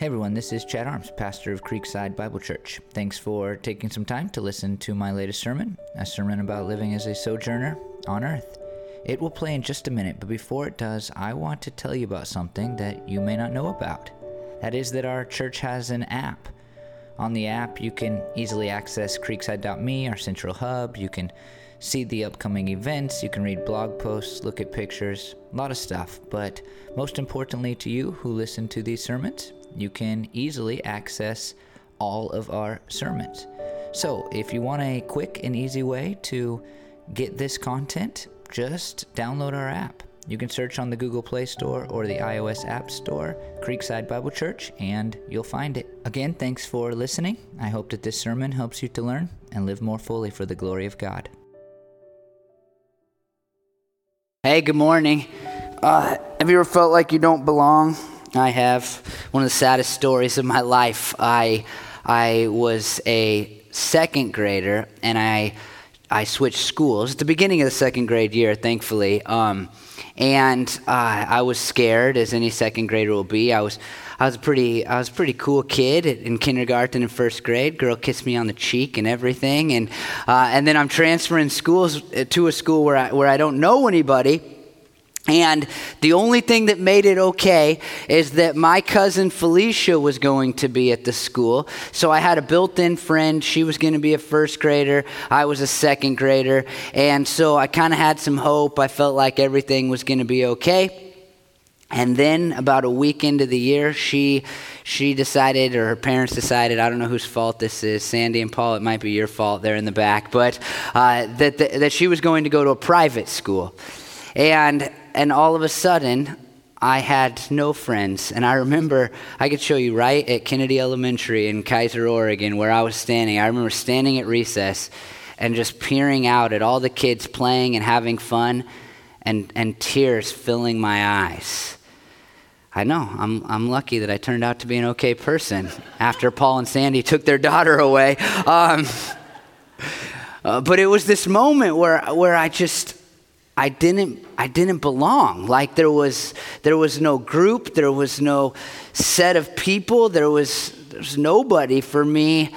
Hey everyone, this is Chad Harms, pastor of Creekside Bible Church. Thanks for taking some time to listen to my latest sermon, a sermon about living as a sojourner on earth. It will play in just a minute, but before it does, I want to tell you about something that you may not know about. That is, that our church has an app. On the app, you can easily access creekside.me, our central hub. You can see the upcoming events, you can read blog posts, look at pictures, a lot of stuff. But most importantly to you who listen to these sermons, you can easily access all of our sermons. So, if you want a quick and easy way to get this content, just download our app. You can search on the Google Play Store or the iOS App Store, Creekside Bible Church, and you'll find it. Again, thanks for listening. I hope that this sermon helps you to learn and live more fully for the glory of God. Hey, good morning. Uh, have you ever felt like you don't belong? I have one of the saddest stories of my life. I, I was a second grader and I, I switched schools at the beginning of the second grade year, thankfully. Um, and uh, I was scared, as any second grader will be. I was, I was a pretty, I was a pretty cool kid in kindergarten and first grade. Girl kissed me on the cheek and everything. And, uh, and then I'm transferring schools uh, to a school where I, where I don't know anybody and the only thing that made it okay is that my cousin Felicia was going to be at the school. So I had a built in friend. She was going to be a first grader. I was a second grader. And so I kind of had some hope. I felt like everything was going to be okay. And then about a week into the year, she she decided, or her parents decided, I don't know whose fault this is, Sandy and Paul, it might be your fault, they're in the back, but uh, that, that, that she was going to go to a private school. And and all of a sudden, I had no friends. And I remember, I could show you right at Kennedy Elementary in Keizer, Oregon, where I was standing. I remember standing at recess and just peering out at all the kids playing and having fun, and, and tears filling my eyes. I know, I'm, I'm lucky that I turned out to be an okay person after Paul and Sandy took their daughter away. Um, uh, but it was this moment where, where I just, I didn't I didn't belong. Like there was there was no group, there was no set of people, there was there was nobody for me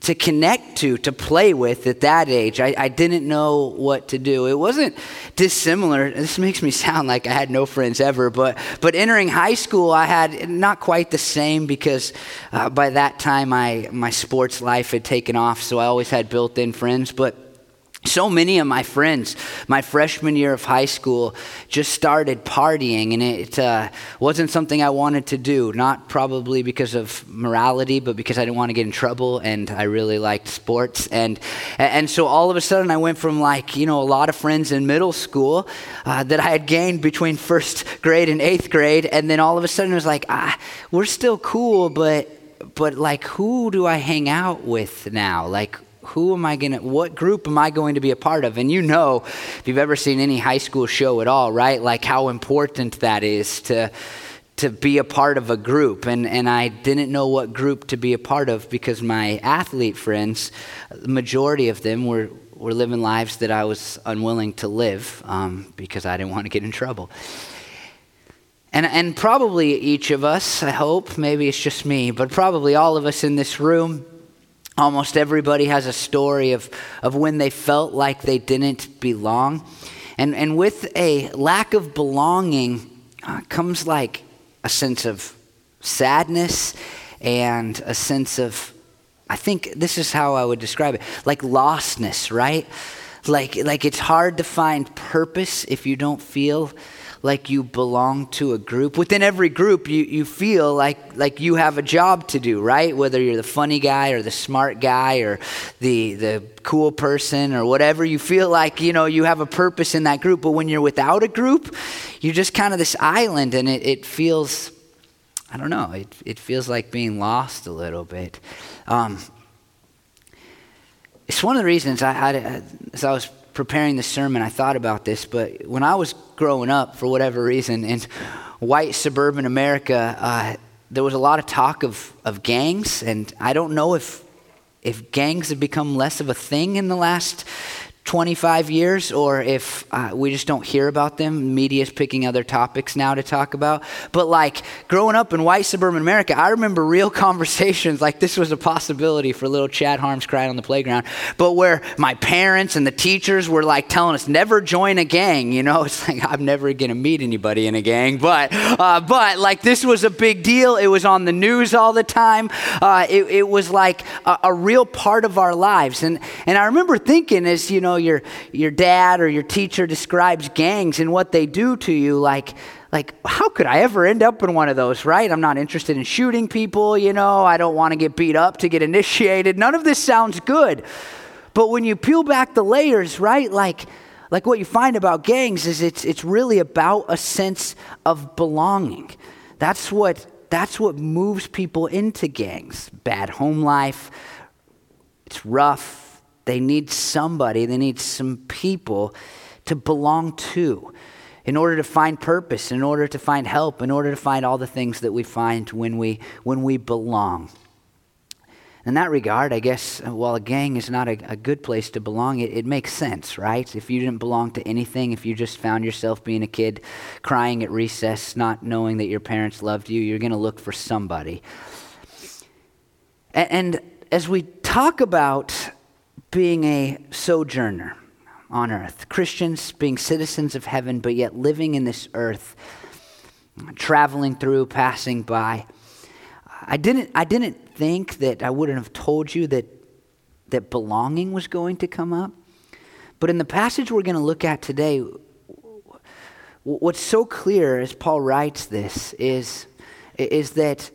to connect to, to play with at that age. I, I didn't know what to do. It wasn't dissimilar. This makes me sound like I had no friends ever, but, but entering high school, I had not quite the same because uh, by that time I, my sports life had taken off, so I always had built in friends. But so many of my friends, my freshman year of high school, just started partying, and it uh, wasn't something I wanted to do. Not probably because of morality, but because I didn't want to get in trouble, and I really liked sports. And and so all of a sudden, I went from like you know a lot of friends in middle school uh, that I had gained between first grade and eighth grade, and then all of a sudden it was like ah, we're still cool, but but like who do I hang out with now? Like who am I going to, what group am I going to be a part of? And you know, if you've ever seen any high school show at all, right? Like how important that is to, to be a part of a group. And, and I didn't know what group to be a part of because my athlete friends, the majority of them were, were living lives that I was unwilling to live um, because I didn't want to get in trouble. And, and probably each of us, I hope, maybe it's just me, but probably all of us in this room Almost everybody has a story of, of when they felt like they didn't belong. And, and with a lack of belonging uh, comes like a sense of sadness and a sense of, I think this is how I would describe it, like lostness, right? Like, like it's hard to find purpose if you don't feel like you belong to a group. Within every group, you, you feel like, like you have a job to do, right? Whether you're the funny guy or the smart guy or the, the cool person or whatever, you feel like, you know, you have a purpose in that group. But when you're without a group, you're just kind of this island and it, it feels, I don't know, it, it feels like being lost a little bit. Um, it's one of the reasons I, I, as I was preparing the sermon, I thought about this, but when I was growing up, for whatever reason, in white suburban America, uh, there was a lot of talk of, of gangs, and I don't know if, if gangs have become less of a thing in the last 25 years or if uh, we just don't hear about them. Media's picking other topics now to talk about. But like growing up in white suburban America, I remember real conversations like this was a possibility for little Chad Harms crying on the playground. But where my parents and the teachers were like telling us never join a gang, you know, it's like I'm never to meet anybody in a gang. But, uh, but like this was a big deal. It was on the news all the time. Uh, it, it, was like a, a real part of our lives. And, and I remember thinking as, you know, your, your dad or your teacher describes gangs and what they do to you, like, like how could i ever end up in one of those right? I'm not interested in shooting people you know i don't want to get beat up to get initiated. None of this sounds good. But when you peel back the layers right like like what you find about gangs is it's it's really about a sense of belonging. That's what that's what moves people into gangs. Bad home life it's rough they need somebody, they need some people to belong to in order to find purpose, in order to find help, in order to find all the things that we find when we, when we belong. In that regard, I guess, while a gang is not a, a good place to belong, it, it, makes sense, right? If you didn't belong to anything, if you just found yourself being a kid crying at recess, not knowing that your parents loved you, you're going to look for somebody. And, and as we talk about being a sojourner on earth, Christians being citizens of heaven, but yet living in this earth, traveling through, passing by. I didn't, I didn't think that I wouldn't have told you that, that belonging was going to come up. But in the passage we're going to look at today, what's so clear as Paul writes this is, is that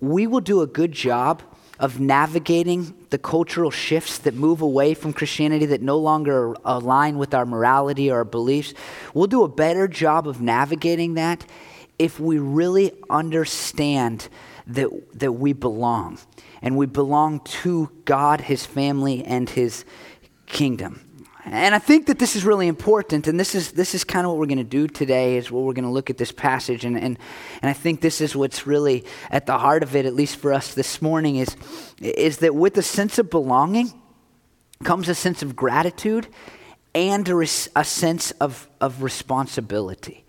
we will do a good job of navigating the cultural shifts that move away from Christianity that no longer align with our morality or our beliefs. We'll do a better job of navigating that if we really understand that, that we belong and we belong to God, His family, and His kingdom. And I think that this is really important, and this is, this is kind of what we're going to do today, is what we're going to look at this passage. And, and, and I think this is what's really at the heart of it, at least for us this morning, is, is that with a sense of belonging comes a sense of gratitude and a, res, a sense of, of responsibility.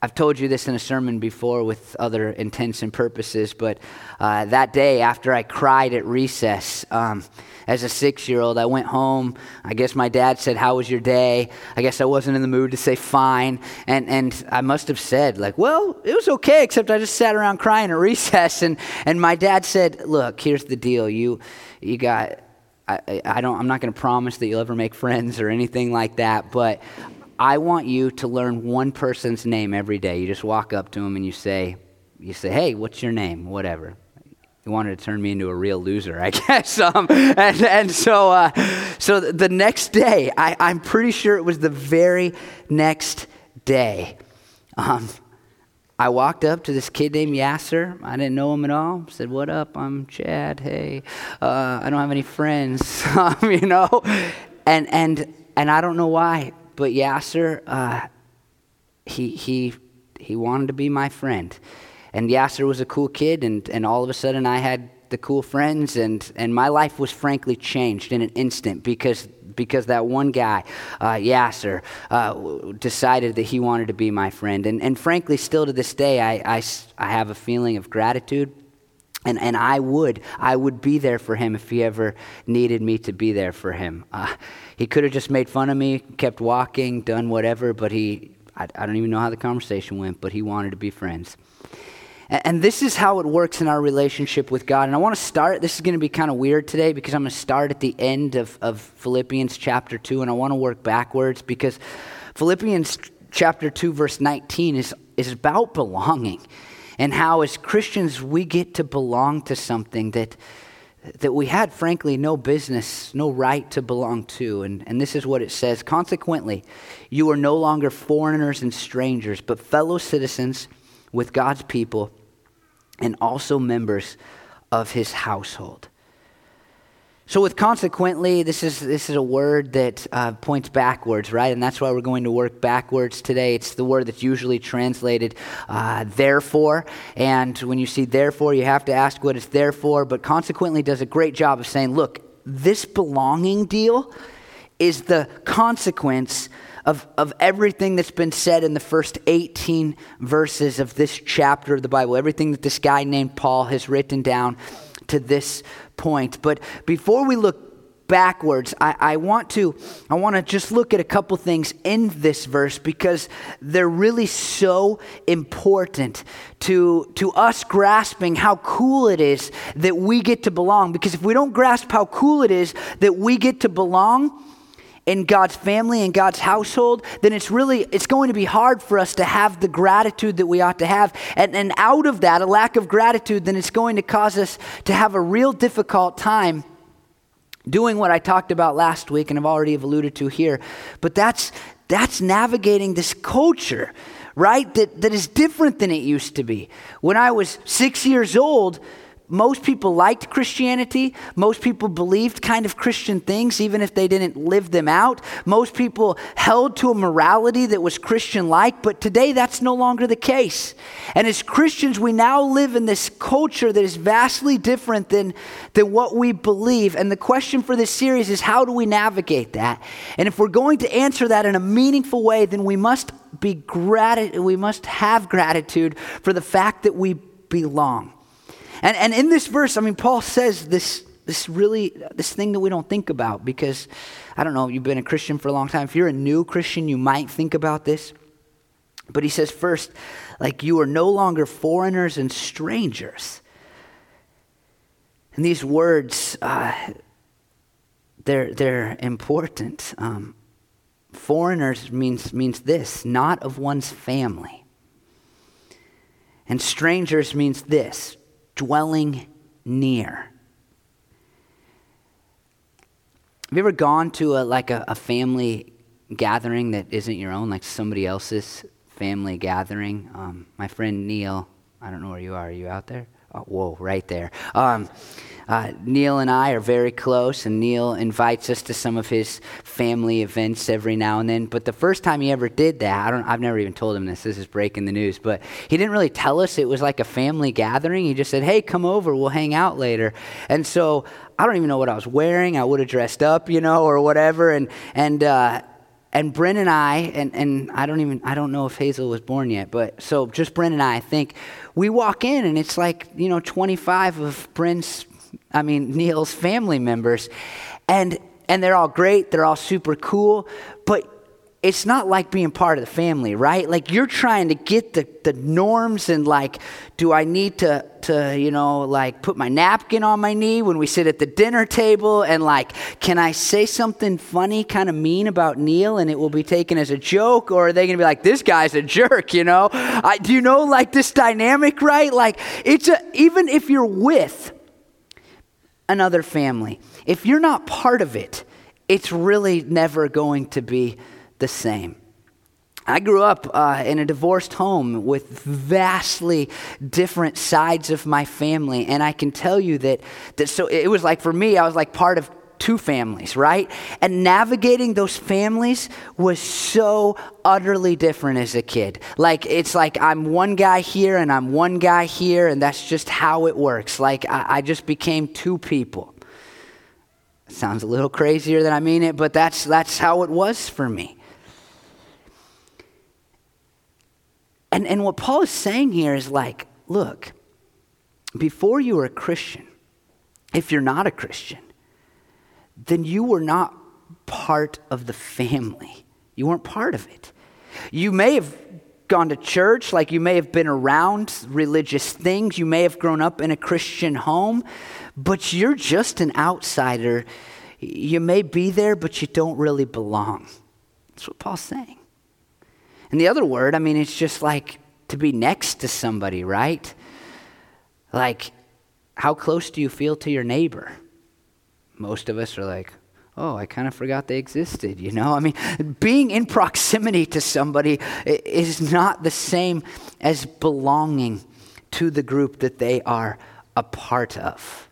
I've told you this in a sermon before with other intents and purposes, but uh, that day after I cried at recess, um, as a six year old, I went home. I guess my dad said, How was your day? I guess I wasn't in the mood to say fine. And, and I must have said, like, Well, it was okay, except I just sat around crying at recess. And, and my dad said, Look, here's the deal. You, you got. I, I don't, I'm not going to promise that you'll ever make friends or anything like that, but I want you to learn one person's name every day. You just walk up to them and you say, you say, hey, what's your name? Whatever. He wanted to turn me into a real loser, I guess. Um, and, and so, uh, so the next day, I, I'm pretty sure it was the very next day. Um, I walked up to this kid named Yasser. I didn't know him at all. Said, "What up? I'm Chad. Hey, uh, I don't have any friends, um, you know." And and and I don't know why, but Yasser, uh, he, he, he wanted to be my friend. And Yasser was a cool kid, and, and all of a sudden I had the cool friends, and, and my life was frankly changed in an instant because, because that one guy, uh, Yasser, uh, decided that he wanted to be my friend. And, and frankly, still to this day, I, I, I have a feeling of gratitude. And, and I would, I would be there for him if he ever needed me to be there for him. Uh, he could have just made fun of me, kept walking, done whatever, but he, I, I don't even know how the conversation went, but he wanted to be friends. And, and this is how it works in our relationship with God. And I want to start, this is going to be kind of weird today because I'm going to start at the end of, of Philippians chapter 2, and I want to work backwards because Philippians chapter 2, verse 19 is, is about belonging and how as Christians we get to belong to something that that we had, frankly, no business, no right to belong to. And, and this is what it says Consequently, you are no longer foreigners and strangers, but fellow citizens with God's people and also members of his household. So, with consequently, this is, this is a word that uh, points backwards, right? And that's why we're going to work backwards today. It's the word that's usually translated uh, therefore. And when you see therefore, you have to ask what it's there for. But consequently does a great job of saying, look, this belonging deal is the consequence of, of everything that's been said in the first 18 verses of this chapter of the Bible, everything that this guy named Paul has written down to this point. But before we look backwards, I, I, want to I want to just look at a couple things in this verse because they're really so important to, to us grasping how cool it is that we get to belong. Because if we don't grasp how cool it is that we get to belong, in God's family and God's household, then it's really it's going to be hard for us to have the gratitude that we ought to have. And, and out of that, a lack of gratitude, then it's going to cause us to have a real difficult time doing what I talked about last week and I've already alluded to here. But that's that's navigating this culture, right? That that is different than it used to be. When I was six years old, most people liked Christianity. Most people believed kind of Christian things, even if they didn't live them out. Most people held to a morality that was Christian like, but today that's no longer the case. And as Christians, we now live in this culture that is vastly different than, than what we believe. And the question for this series is how do we navigate that? And if we're going to answer that in a meaningful way, then we must be grat- we must have gratitude for the fact that we belong. And, and in this verse, I mean, Paul says this, this really, this thing that we don't think about because, I don't know, you've been a Christian for a long time. If you're a new Christian, you might think about this. But he says first, like, you are no longer foreigners and strangers. And these words, uh, they're, they're important. Um, foreigners means, means this not of one's family. And strangers means this dwelling near. Have you ever gone to a, like a, a family gathering that isn't your own, like somebody else's family gathering? Um, my friend Neil, I don't know where you are. Are you out there? Oh, whoa, right there. Um, uh, Neil and I are very close, and Neil invites us to some of his family events every now and then. But the first time he ever did that, I don't, I've never even told him this. This is breaking the news, but he didn't really tell us it was like a family gathering. He just said, "Hey, come over. We'll hang out later." And so I don't even know what I was wearing. I would have dressed up, you know, or whatever. And and uh, and Bryn and I, and, and I don't even, I don't know if Hazel was born yet, but so just Bryn and I, I think, we walk in and it's like, you know, 25 of Bryn's I mean, Neil's family members. And, and they're all great, they're all super cool, but it's not like being part of the family, right? Like you're trying to get the, the norms and like, do I need to, to, you know, like put my napkin on my knee when we sit at the dinner table? And like, can I say something funny, kind of mean about Neil and it will be taken as a joke? Or are they going to be like, this guy's a jerk, you know? I, do you know like this dynamic, right? Like it's a, even if you're with another family. If you're not part of it, it's really never going to be the same. I grew up uh, in a divorced home with vastly different sides of my family, and I can tell you that, that so it was like for me, I was like part of two families, right? And navigating those families was so utterly different as a kid. Like, it's like I'm one guy here and I'm one guy here, and that's just how it works. Like, I, I just became two people. sounds a little crazier than I mean it, but that's, that's how it was for me. And, and what Paul is saying here is like, look, before you were a Christian, if you're not a Christian, then you were not part of the family. You weren't part of it. You may have gone to church, like you may have been around religious things, you may have grown up in a Christian home, but you're just an outsider. You may be there, but you don't really belong. That's what Paul's saying. And the other word, I mean, it's just like to be next to somebody, right? Like, how close do you feel to your neighbor? Most of us are like, oh, I kind of forgot they existed, you know? I mean, being in proximity to somebody is not the same as belonging to the group that they are a part of.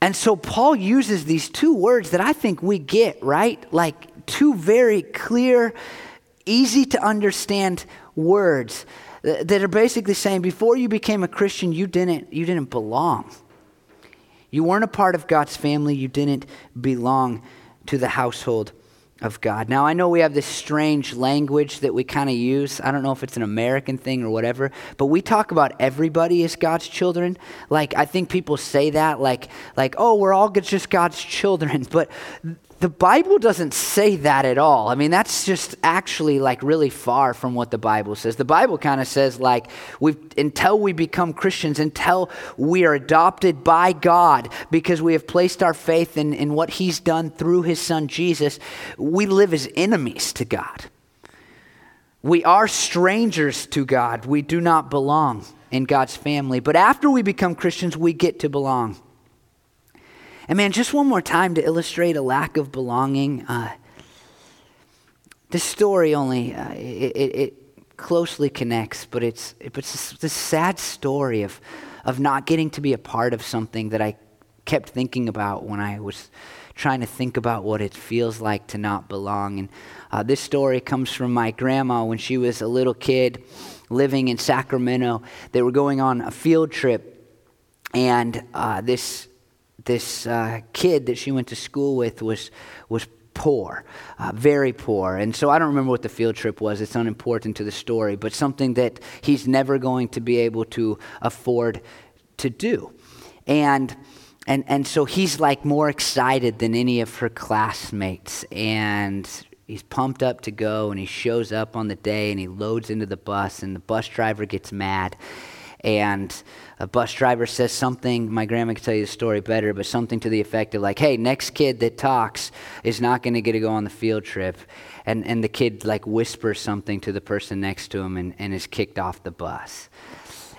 And so Paul uses these two words that I think we get, right? Like two very clear, easy to understand words uh, that are basically saying before you became a Christian, you didn't, you didn't belong. You weren't a part of God's family. You didn't belong to the household of God. Now, I know we have this strange language that we kind of use. I don't know if it's an American thing or whatever, but we talk about everybody as God's children. Like, I think people say that, like, like oh, we're all just God's children. But the Bible doesn't say that at all. I mean, that's just actually like really far from what the Bible says. The Bible kind of says like we until we become Christians, until we are adopted by God because we have placed our faith in, in what He's done through His Son Jesus, we live as enemies to God. We are strangers to God. We do not belong in God's family. But after we become Christians, we get to belong. And man, just one more time to illustrate a lack of belonging. Uh, this story only uh, it, it, it, closely connects, but it's it's this sad story of of not getting to be a part of something that I kept thinking about when I was trying to think about what it feels like to not belong. And uh, this story comes from my grandma when she was a little kid living in Sacramento. They were going on a field trip, and uh, this this uh, kid that she went to school with was, was poor, uh, very poor. And so I don't remember what the field trip was. It's unimportant to the story, but something that he's never going to be able to afford to do. And and and so he's like more excited than any of her classmates and he's pumped up to go and he shows up on the day and he loads into the bus and the bus driver gets mad and a bus driver says something, my grandma can tell you the story better, but something to the effect of like, hey, next kid that talks is not going to get to go on the field trip. And, and the kid like whispers something to the person next to him and, and is kicked off the bus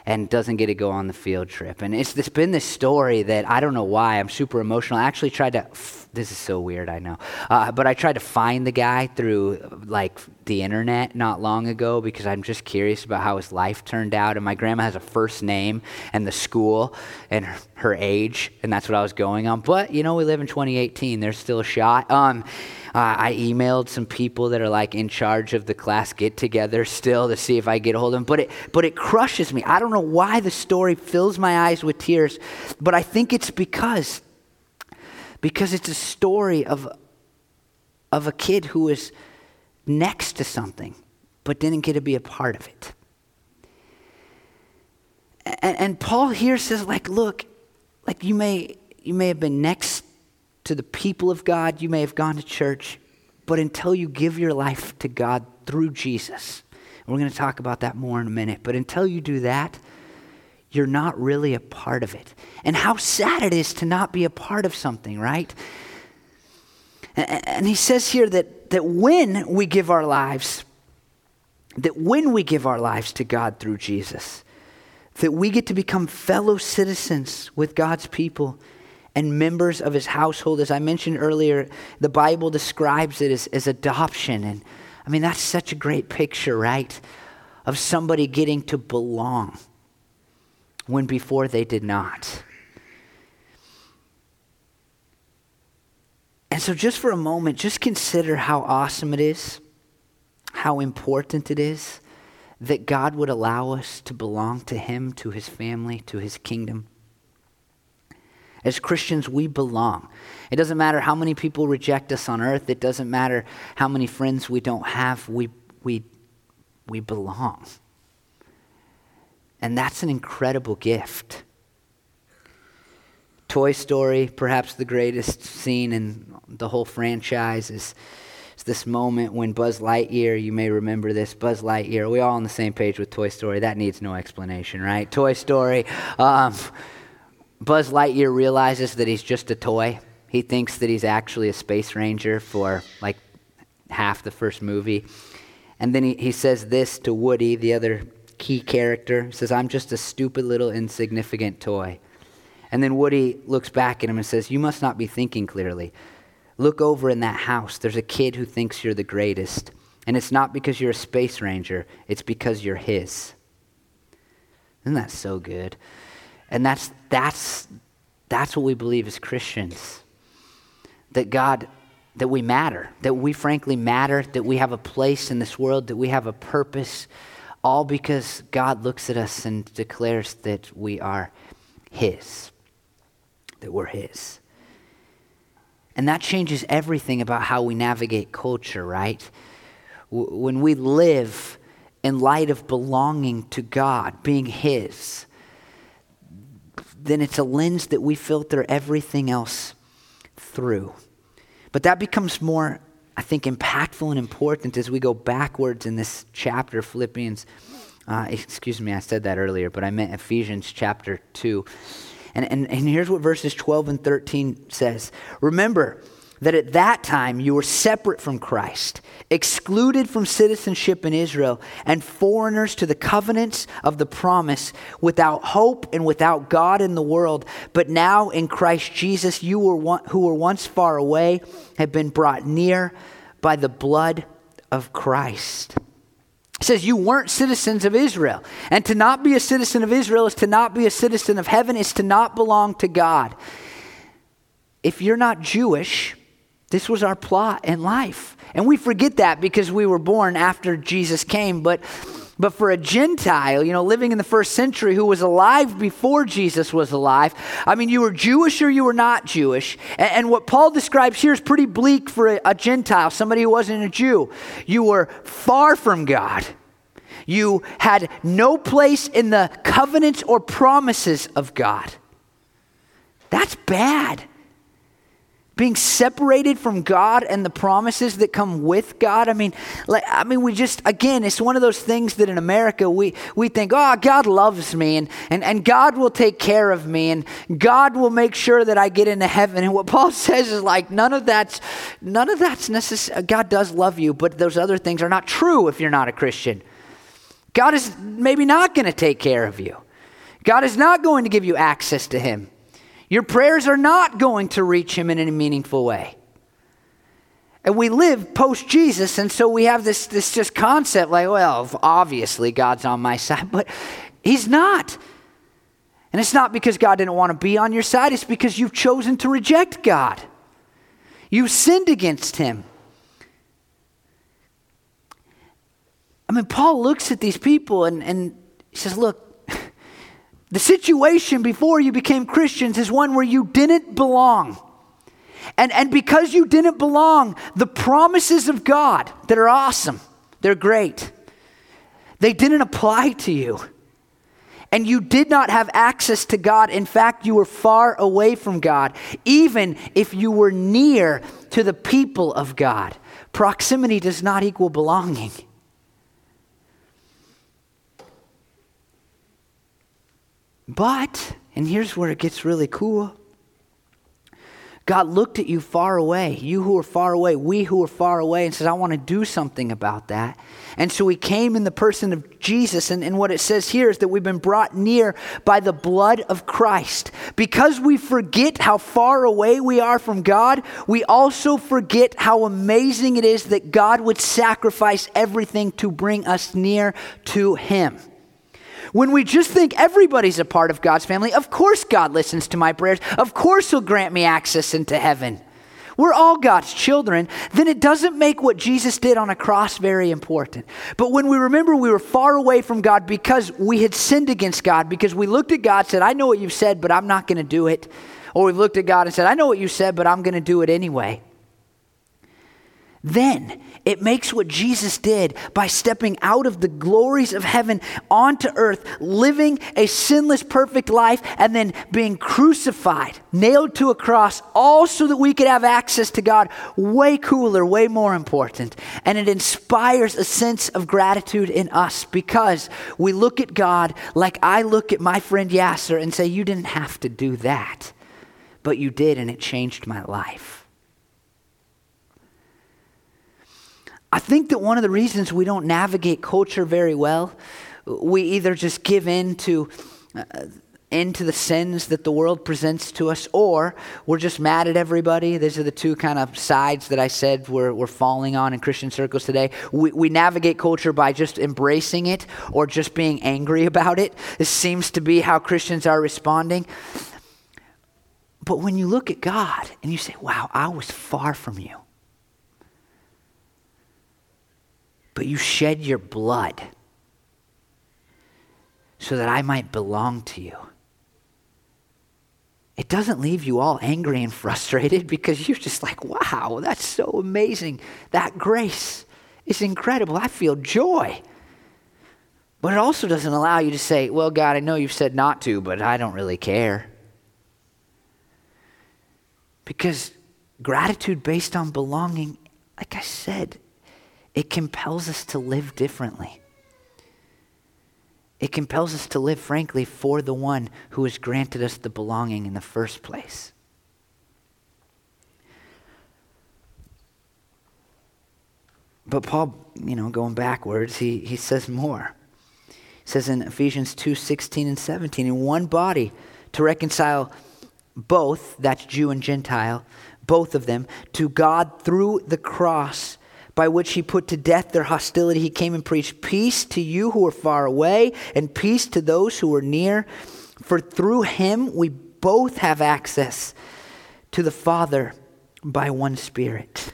and doesn't get to go on the field trip. And it's, it's been this story that I don't know why I'm super emotional. I actually tried to, this is so weird, I know, uh, but I tried to find the guy through like the internet not long ago because I'm just curious about how his life turned out. And my grandma has a first name and the school and her, age, and that's what I was going on. But you know, we live in 2018. There's still a shot. Um, uh, I emailed some people that are like in charge of the class get together still to see if I get a hold of them. But it, but it crushes me. I don't know why the story fills my eyes with tears, but I think it's because because it's a story of of a kid who was next to something but didn't get to be a part of it. And, and Paul here says, like, look, like you may you may have been next to the people of God, you may have gone to church, but until you give your life to God through Jesus, we're going to talk about that more in a minute, but until you do that, you're not really a part of it. And how sad it is to not be a part of something, right? And, and he says here that, that when we give our lives, that when we give our lives to God through Jesus, that we get to become fellow citizens with God's people and members of his household. As I mentioned earlier, the Bible describes it as, as adoption. And I mean, that's such a great picture, right? Of somebody getting to belong when before they did not. And so, just for a moment, just consider how awesome it is, how important it is that God would allow us to belong to Him, to His family, to His kingdom. As Christians, we belong. It doesn't matter how many people reject us on earth, it doesn't matter how many friends we don't have, we, we, we belong. And that's an incredible gift. Toy Story, perhaps the greatest scene in the whole franchise, is, is this moment when Buzz Lightyear, you may remember this, Buzz Lightyear, we all on the same page with Toy Story? That needs no explanation, right? Toy Story. Um, Buzz Lightyear realizes that he's just a toy. He thinks that he's actually a space ranger for like half the first movie. And then he, he says this to Woody, the other key character. He says, I'm just a stupid little insignificant toy. And then Woody looks back at him and says, You must not be thinking clearly. Look over in that house. There's a kid who thinks you're the greatest. And it's not because you're a space ranger, it's because you're his. Isn't that so good? And that's, that's, that's what we believe as Christians. That God, that we matter, that we frankly matter, that we have a place in this world, that we have a purpose, all because God looks at us and declares that we are His, that we're His. And that changes everything about how we navigate culture, right? When we live in light of belonging to God, being His, then it's a lens that we filter everything else through. But that becomes more, I think, impactful and important as we go backwards in this chapter, Philippians. Uh, excuse me, I said that earlier, but I meant Ephesians chapter 2. And, and, and here's what verses 12 and 13 says Remember, that at that time you were separate from Christ, excluded from citizenship in Israel, and foreigners to the covenants of the promise, without hope and without God in the world. But now in Christ Jesus, you were one, who were once far away have been brought near by the blood of Christ. It says you weren't citizens of Israel. And to not be a citizen of Israel is to not be a citizen of heaven, is to not belong to God. If you're not Jewish, this was our plot in life. And we forget that because we were born after Jesus came. But, but for a Gentile, you know, living in the first century who was alive before Jesus was alive, I mean, you were Jewish or you were not Jewish. And, and what Paul describes here is pretty bleak for a, a Gentile, somebody who wasn't a Jew. You were far from God. You had no place in the covenants or promises of God. That's bad being separated from God and the promises that come with God. I mean, like, I mean, we just again, it's one of those things that in America we we think, oh, God loves me and and and God will take care of me and God will make sure that I get into heaven. And what Paul says is like none of that's none of that's necessary. Uh, God does love you, but those other things are not true if you're not a Christian. God is maybe not going to take care of you. God is not going to give you access to Him. Your prayers are not going to reach him in any meaningful way. And we live post Jesus, and so we have this, this just concept like, well, obviously God's on my side, but he's not. And it's not because God didn't want to be on your side, it's because you've chosen to reject God. You've sinned against him. I mean, Paul looks at these people and, and he says, Look, the situation before you became Christians is one where you didn't belong. And, and because you didn't belong, the promises of God that are awesome, they're great, they didn't apply to you. And you did not have access to God. In fact, you were far away from God, even if you were near to the people of God. Proximity does not equal belonging. But, and here's where it gets really cool God looked at you far away, you who are far away, we who are far away, and says, I want to do something about that. And so he came in the person of Jesus. And, and what it says here is that we've been brought near by the blood of Christ. Because we forget how far away we are from God, we also forget how amazing it is that God would sacrifice everything to bring us near to him. When we just think everybody's a part of God's family, of course God listens to my prayers. Of course He'll grant me access into heaven. We're all God's children, then it doesn't make what Jesus did on a cross very important. But when we remember we were far away from God because we had sinned against God, because we looked at God, and said, I know what you've said, but I'm not going to do it. Or we looked at God and said, I know what you said, but I'm going to do it anyway. Then it makes what Jesus did by stepping out of the glories of heaven onto earth, living a sinless, perfect life, and then being crucified, nailed to a cross, all so that we could have access to God. Way cooler, way more important. And it inspires a sense of gratitude in us because we look at God like I look at my friend Yasser and say, You didn't have to do that, but you did, and it changed my life. I think that one of the reasons we don't navigate culture very well, we either just give in to uh, into the sins that the world presents to us, or we're just mad at everybody. These are the two kind of sides that I said we're, we're falling on in Christian circles today. We, we navigate culture by just embracing it or just being angry about it. This seems to be how Christians are responding. But when you look at God and you say, wow, I was far from you. But you shed your blood so that I might belong to you. it doesn't leave you all angry and frustrated because you're just like, wow, that's so amazing. That grace is incredible. I feel joy. But it also doesn't allow you to say, well, God, I know you've said not to, but I don't really care. Because gratitude based on belonging, like I said, it compels us to live differently. It compels us to live, frankly, for the one who has granted us the belonging in the first place. But Paul, you know, going backwards, he, he says more. He says in Ephesians 2 16 and 17, in one body to reconcile both, that's Jew and Gentile, both of them, to God through the cross by which he put to death their hostility. He came and preached peace to you who are far away and peace to those who are near. For through him we both have access to the Father by one Spirit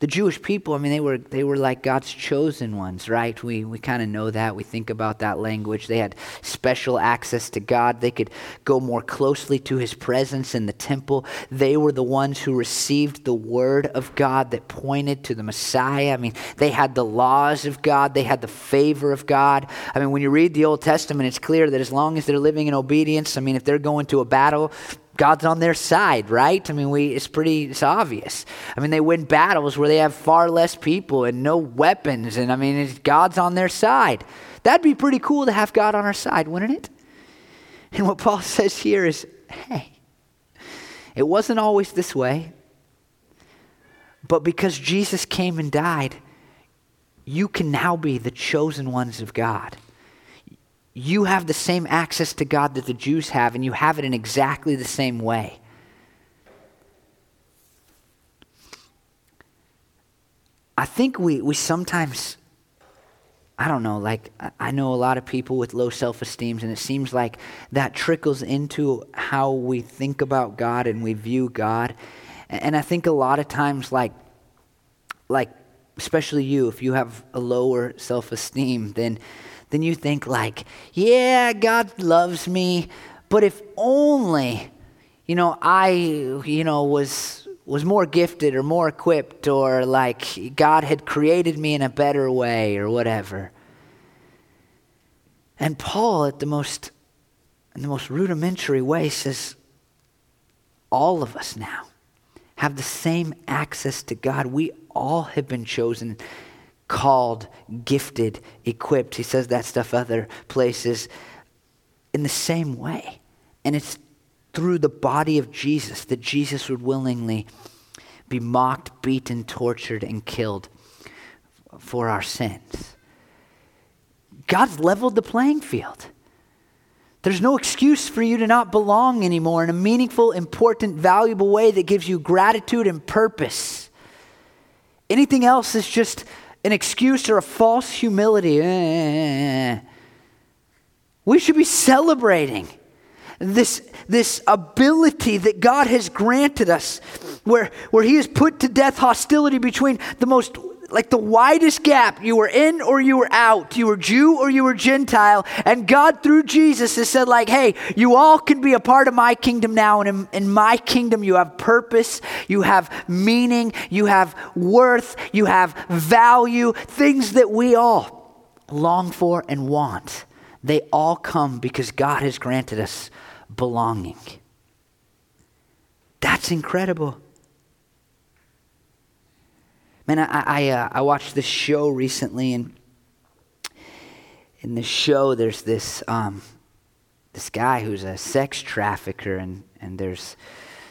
the Jewish people, I mean, they were, they were like God's chosen ones, right? We, we kind of know that. We think about that language. They had special access to God. They could go more closely to his presence in the temple. They were the ones who received the word of God that pointed to the Messiah. I mean, they had the laws of God, they had the favor of God. I mean, when you read the Old Testament, it's clear that as long as they're living in obedience, I mean, if they're going to a battle, God's on their side, right? I mean, we, it's pretty it's obvious. I mean, they win battles where they have far less people and no weapons, and I mean, God's on their side. That'd be pretty cool to have God on our side, wouldn't it? And what Paul says here is hey, it wasn't always this way, but because Jesus came and died, you can now be the chosen ones of God you have the same access to God that the Jews have, and you have it in exactly the same way. I think we, we sometimes, I don't know, like, I know a lot of people with low self esteem, and it seems like that trickles into how we think about God and we view God. And I think a lot of times, like, like, especially you, if you have a lower self esteem, then then you think like, yeah, God loves me, but if only, you know, I, you know, was was more gifted or more equipped or like God had created me in a better way or whatever. And Paul at the most in the most rudimentary way says all of us now have the same access to God. We all have been chosen called, gifted, equipped. He says that stuff other places in the same way. And it's through the body of Jesus that Jesus would willingly be mocked, beaten, tortured, and killed for our sins. God's leveled the playing field. There's no excuse for you to not belong anymore in a meaningful, important, valuable way that gives you gratitude and purpose. Anything else is just an excuse or a false humility. We should be celebrating this, this ability that God has granted us, where, where He has put to death hostility between the most like the widest gap. You were in or you were out. You were Jew or you were Gentile. And God, through Jesus, has said, like, hey, you all can be a part of my kingdom now. And in, in my kingdom, you have purpose, you have meaning, you have worth, you have value, things that we all long for and want. They all come because God has granted us belonging. That's incredible. Man, I, I, uh, I watched this show recently, and in the show, there's this, um, this guy who's a sex trafficker, and, and there's,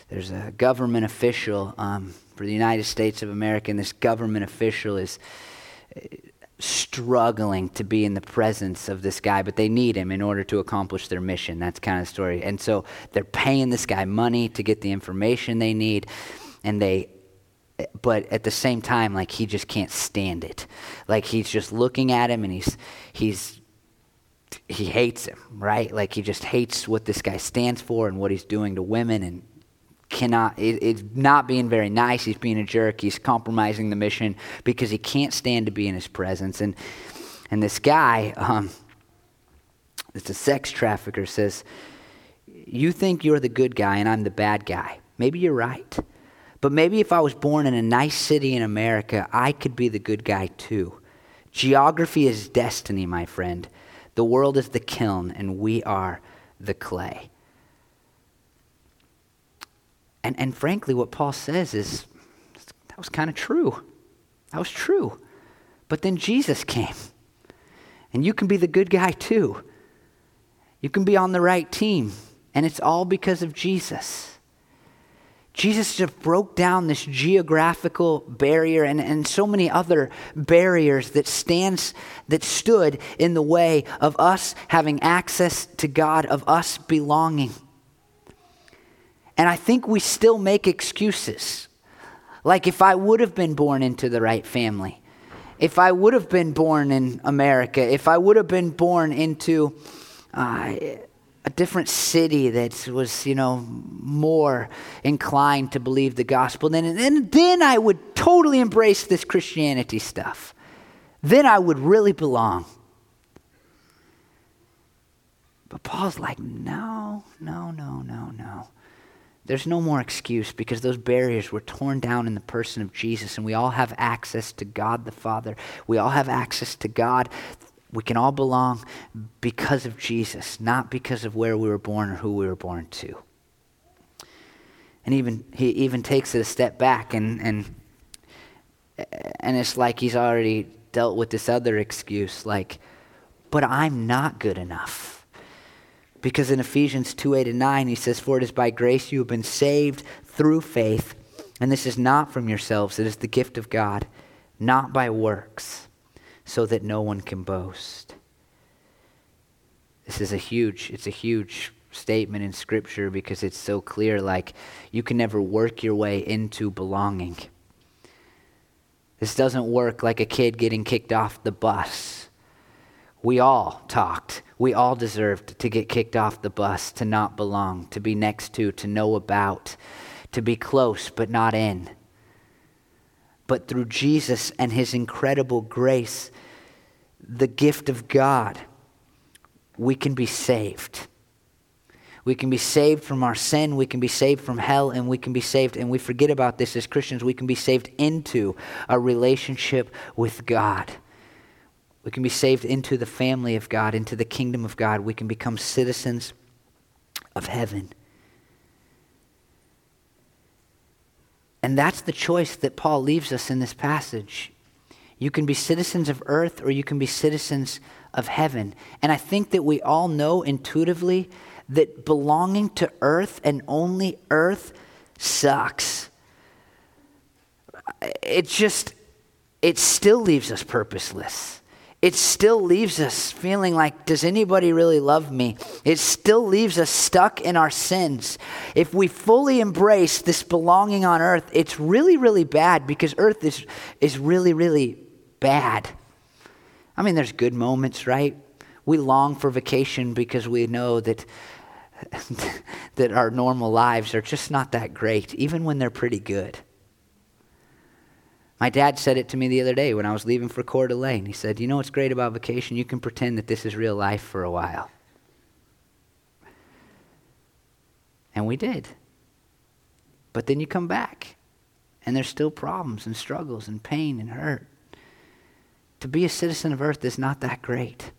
there's a government official um, for the United States of America, and this government official is uh, struggling to be in the presence of this guy, but they need him in order to accomplish their mission. That's kind of the story. And so they're paying this guy money to get the information they need, and they but at the same time like he just can't stand it. Like he's just looking at him and he's he's he hates him right? Like he just hates what this guy stands for and what he's doing to women and cannot it, it's not being very nice. He's being a jerk. He's compromising the mission because he can't stand to be in his presence. And and this guy um it's a sex trafficker says you think you're the good guy and I'm the bad guy. Maybe you're right. But maybe if I was born in a nice city in America, I could be the good guy too. Geography is destiny, my friend. The world is the kiln, and we are the clay. And, and frankly, what Paul says is that was kind of true. That was true. But then Jesus came. And you can be the good guy too. You can be on the right team. And it's all because of Jesus. Jesus just broke down this geographical barrier and, and so many other barriers that stands that stood in the way of us having access to God, of us belonging. And I think we still make excuses. Like if I would have been born into the right family, if I would have been born in America, if I would have been born into uh, a different city that was, you know, more inclined to believe the gospel, then, and then I would totally embrace this Christianity stuff. Then I would really belong. But Paul's like, no, no, no, no, no. There's no more excuse because those barriers were torn down in the person of Jesus, and we all have access to God the Father. We all have access to God. We can all belong because of Jesus, not because of where we were born or who we were born to. And even he even takes it a step back and and and it's like he's already dealt with this other excuse like but I'm not good enough. Because in Ephesians 2 8 and 9, he says, For it is by grace you have been saved through faith, and this is not from yourselves, it is the gift of God, not by works, so that no one can boast. This is a huge, it's a huge statement in Scripture because it's so clear like you can never work your way into belonging. This doesn't work like a kid getting kicked off the bus. We all talked we all deserved to get kicked off the bus, to not belong, to be next to, to know about, to be close but not in. But through Jesus and his incredible grace, the gift of God, we can be saved. We can be saved from our sin. We can be saved from hell. And we can be saved, and we forget about this as Christians, we can be saved into a relationship with God. We can be saved into the family of God, into the kingdom of God. We can become citizens of heaven. And that's the choice that Paul leaves us in this passage. You can be citizens of earth or you can be citizens of heaven. And I think that we all know intuitively that belonging to earth and only earth sucks. It just, it still leaves us purposeless it still leaves us feeling like, does anybody really love me? It still leaves us stuck in our sins. If we fully embrace this belonging on earth, it's really, really bad because earth is, is really, really bad. I mean, there's good moments, right? We long for vacation because we know that, that our normal lives are just not that great, even when they're pretty good. My dad said it to me the other day when I was leaving for Coeur d'Alene. He said, You know what's great about vacation? You can pretend that this is real life for a while. And we did. But then you come back, and there's still problems and struggles and pain and hurt. To be a citizen of earth is not that great.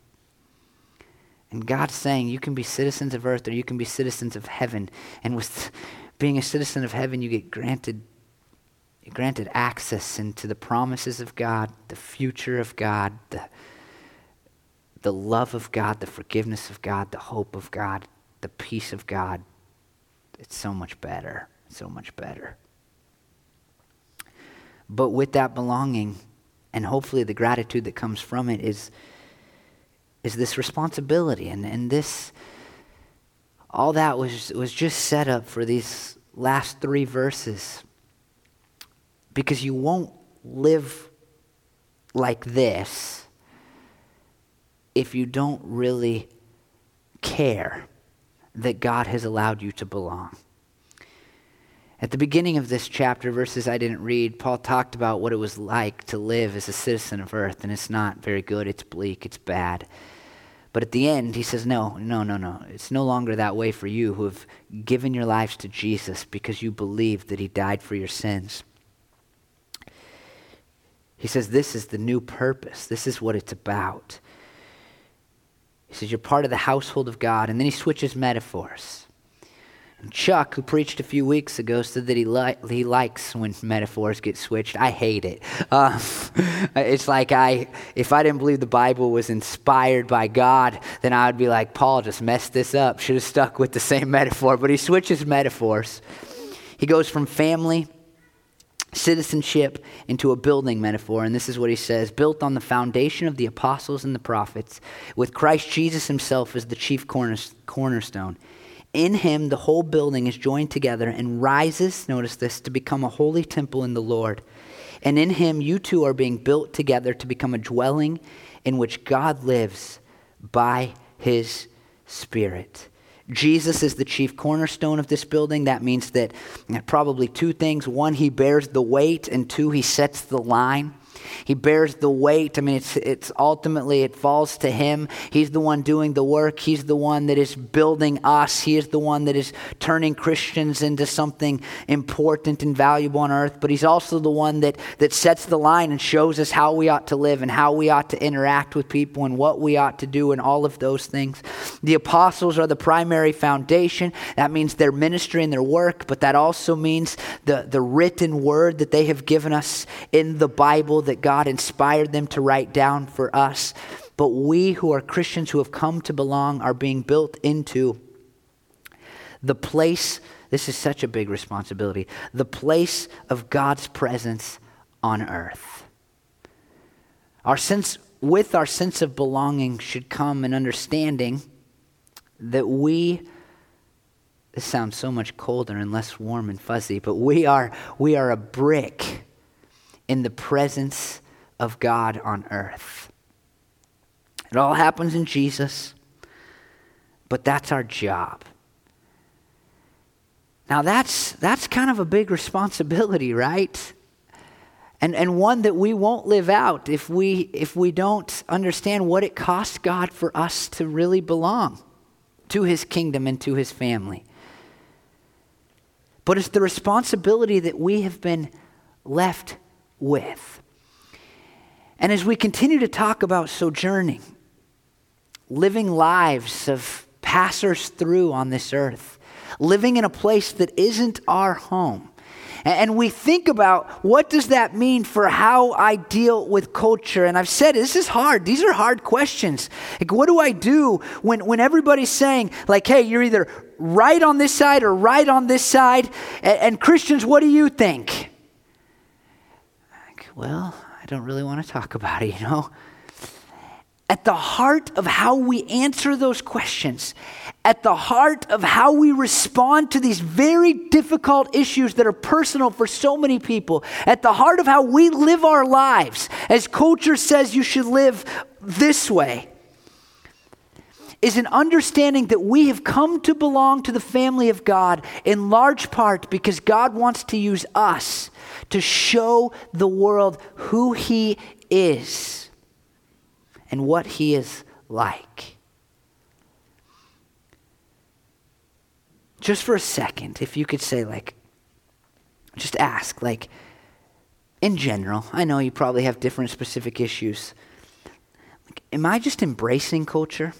And God's saying you can be citizens of earth or you can be citizens of heaven. And with being a citizen of heaven, you get granted granted access into the promises of God, the future of God, the, the love of God, the forgiveness of God, the hope of God, the peace of God. It's so much better. So much better. But with that belonging, and hopefully the gratitude that comes from it, is, is this responsibility. And, and this, all that was, was just set up for these last three verses because you won't live like this if you don't really care that God has allowed you to belong. At the beginning of this chapter, verses I didn't read, Paul talked about what it was like to live as a citizen of earth, and it's not very good, it's bleak, it's bad. But at the end, he says, No, no, no, no. It's no longer that way for you who have given your lives to Jesus because you believe that he died for your sins. He says, This is the new purpose. This is what it's about. He says, You're part of the household of God. And then he switches metaphors. Chuck, who preached a few weeks ago, said that he, li- he likes when metaphors get switched. I hate it. Um, it's like I, if I didn't believe the Bible was inspired by God, then I would be like, Paul just messed this up. Should have stuck with the same metaphor. But he switches metaphors. He goes from family, citizenship, into a building metaphor. And this is what he says built on the foundation of the apostles and the prophets, with Christ Jesus himself as the chief cornerstone. In him, the whole building is joined together and rises, notice this, to become a holy temple in the Lord. And in him, you too are being built together to become a dwelling in which God lives by his Spirit. Jesus is the chief cornerstone of this building. That means that probably two things. One, he bears the weight, and two, he sets the line. He bears the weight. I mean, it's, it's ultimately, it falls to him. He's the one doing the work. He's the one that is building us. He is the one that is turning Christians into something important and valuable on earth. But he's also the one that, that sets the line and shows us how we ought to live and how we ought to interact with people and what we ought to do and all of those things. The apostles are the primary foundation. That means their ministry and their work, but that also means the, the written word that they have given us in the Bible God inspired them to write down for us. But we who are Christians who have come to belong are being built into the place, this is such a big responsibility, the place of God's presence on earth. Our sense, with our sense of belonging should come an understanding that we this sounds so much colder and less warm and fuzzy, but we are, we are a brick in the presence of God on earth. It all happens in Jesus, but that's our job. Now that's that's kind of a big responsibility, right? And and one that we won't live out if we if we don't understand what it costs God for us to really belong to his kingdom and to his family. But it's the responsibility that we have been left with. And as we continue to talk about sojourning, living lives of passers through on this earth, living in a place that isn't our home, and we think about what does that mean for how I deal with culture. And I've said this is hard. These are hard questions. Like, what do I do when, when everybody's saying, like, hey, you're either right on this side or right on this side? And, and Christians, what do you think? Well, I don't really want to talk about it, you know? At the heart of how we answer those questions, at the heart of how we respond to these very difficult issues that are personal for so many people, at the heart of how we live our lives, as culture says you should live this way, is an understanding that we have come to belong to the family of God in large part because God wants to use us to show the world who He is and what He is like. Just for a second, if you could say, like, just ask, like, in general, I know you probably have different specific issues. Like, am I just embracing culture?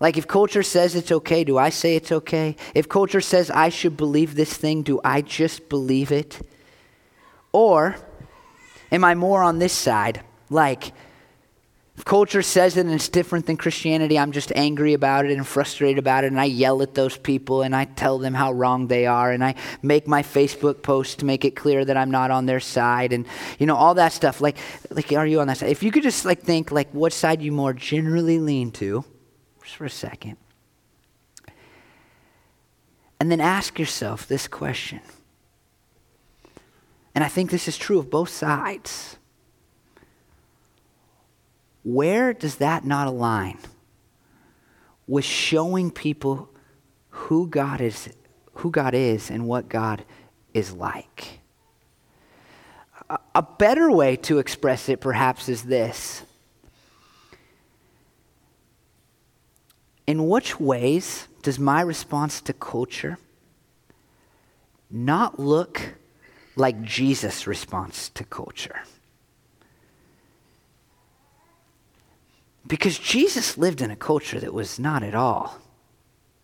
Like, if culture says it's okay, do I say it's okay? If culture says I should believe this thing, do I just believe it? Or am I more on this side? Like, if culture says it and it's different than Christianity, I'm just angry about it and frustrated about it, and I yell at those people and I tell them how wrong they are, and I make my Facebook post to make it clear that I'm not on their side, and you know all that stuff. Like, like, are you on that side? If you could just like think like what side you more generally lean to, just for a second, and then ask yourself this question. And I think this is true of both sides. Where does that not align with showing people who God is, who God is and what God is like? A, a better way to express it perhaps is this. In which ways does my response to culture not look like Jesus' response to culture? Because Jesus lived in a culture that was not at all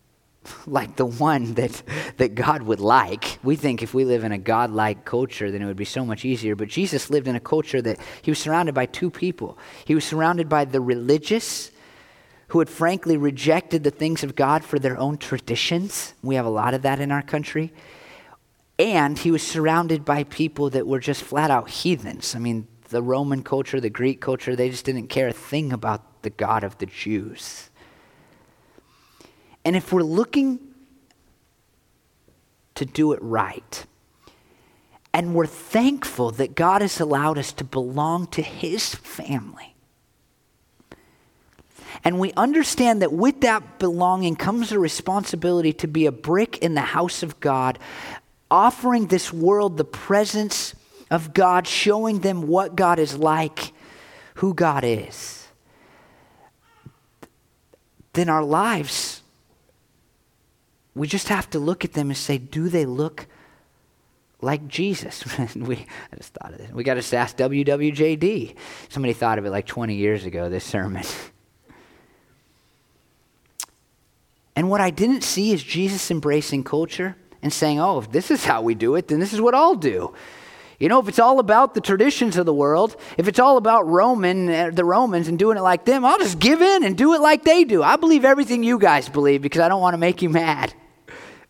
like the one that, that God would like. We think if we live in a God like culture, then it would be so much easier. But Jesus lived in a culture that he was surrounded by two people. He was surrounded by the religious, who had frankly rejected the things of God for their own traditions. We have a lot of that in our country. And he was surrounded by people that were just flat out heathens. I mean, the Roman culture, the Greek culture, they just didn't care a thing about the God of the Jews. And if we're looking to do it right, and we're thankful that God has allowed us to belong to His family. And we understand that with that belonging comes a responsibility to be a brick in the house of God, offering this world the presence of God, showing them what God is like, who God is. Then our lives we just have to look at them and say, do they look like Jesus? we, I just thought of this. We got to ask WWJD. Somebody thought of it like 20 years ago, this sermon. and what I didn't see is Jesus embracing culture and saying, oh, if this is how we do it, then this is what I'll do. You know, if it's all about the traditions of the world, if it's all about Roman, uh, the Romans and doing it like them, I'll just give in and do it like they do. I believe everything you guys believe because I don't want to make you mad.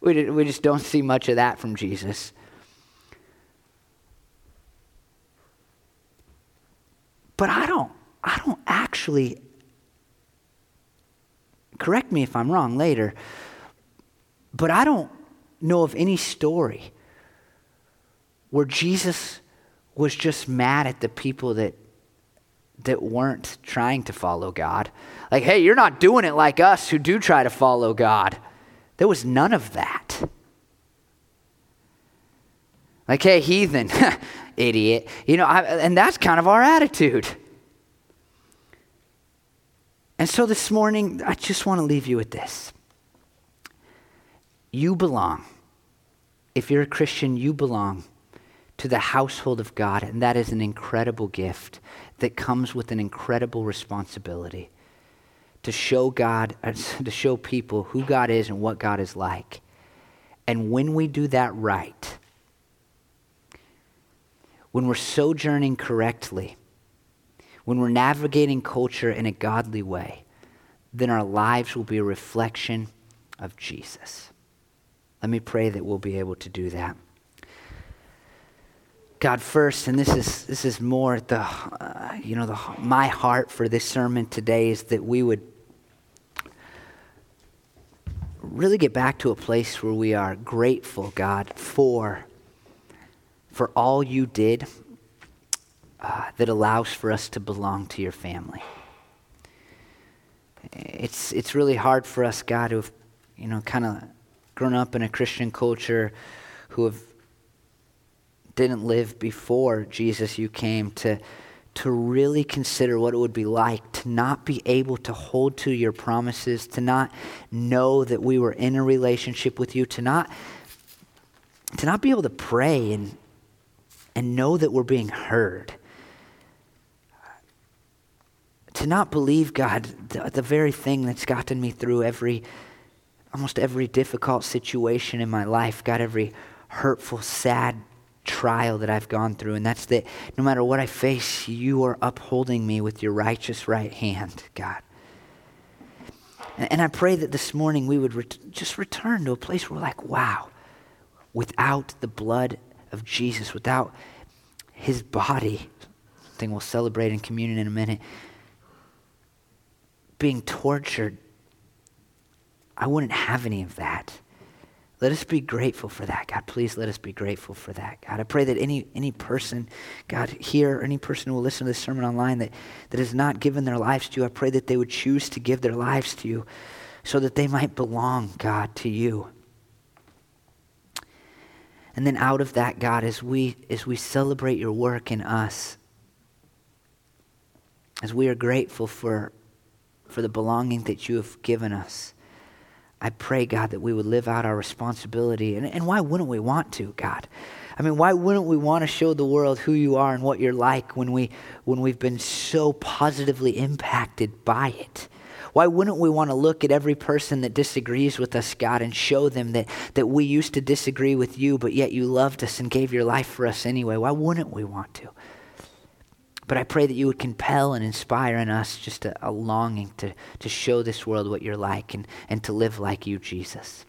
We, we just don't see much of that from Jesus. But I don't, I don't actually, correct me if I'm wrong later, but I don't know of any story where Jesus was just mad at the people that that weren't trying to follow God. Like, hey, you're not doing it like us who do try to follow God. There was none of that. Like, hey, heathen, idiot. You know, I, and that's kind of our attitude. And so this morning, I just want to leave you with this. You belong. If you're a Christian, you belong to the household of God, and that is an incredible gift that comes with an incredible responsibility to show God, to show people who God is and what God is like. And when we do that right, when we're sojourning correctly, when we're navigating culture in a godly way, then our lives will be a reflection of Jesus. Let me pray that we'll be able to do that. God, first, and this is this is more the uh, you know the my heart for this sermon today is that we would really get back to a place where we are grateful, God, for, for all you did uh, that allows for us to belong to your family. It's, it's really hard for us, God, who have, you know, kind of grown up in a Christian culture, who have didn't live before Jesus, you came to to really consider what it would be like to not be able to hold to your promises, to not know that we were in a relationship with you, to not to not be able to pray and and know that we're being heard. To not believe God, the, the very thing that's gotten me through every almost every difficult situation in my life, got every hurtful, sad trial that I've gone through, and that's that no matter what I face, you are upholding me with your righteous right hand, God. And, and I pray that this morning we would ret- just return to a place where we're like, wow, without the blood of Jesus, without his body, thing we'll celebrate in communion in a minute, being tortured, I wouldn't have any of that. Let us be grateful for that, God. Please let us be grateful for that, God. I pray that any, any person, God, here, any person who will listen to this sermon online that, that has not given their lives to you, I pray that they would choose to give their lives to you so that they might belong, God, to you. And then out of that, God, as we, as we celebrate your work in us, as we are grateful for for the belonging that you have given us. I pray, God, that we would live out our responsibility. And, and why wouldn't we want to, God? I mean, why wouldn't we want to show the world who you are and what you're like when, we, when we've been so positively impacted by it? Why wouldn't we want to look at every person that disagrees with us, God, and show them that, that we used to disagree with you, but yet you loved us and gave your life for us anyway? Why wouldn't we want to? But I pray that you would compel and inspire in us just a, a longing to, to show this world what you're like and, and to live like you, Jesus.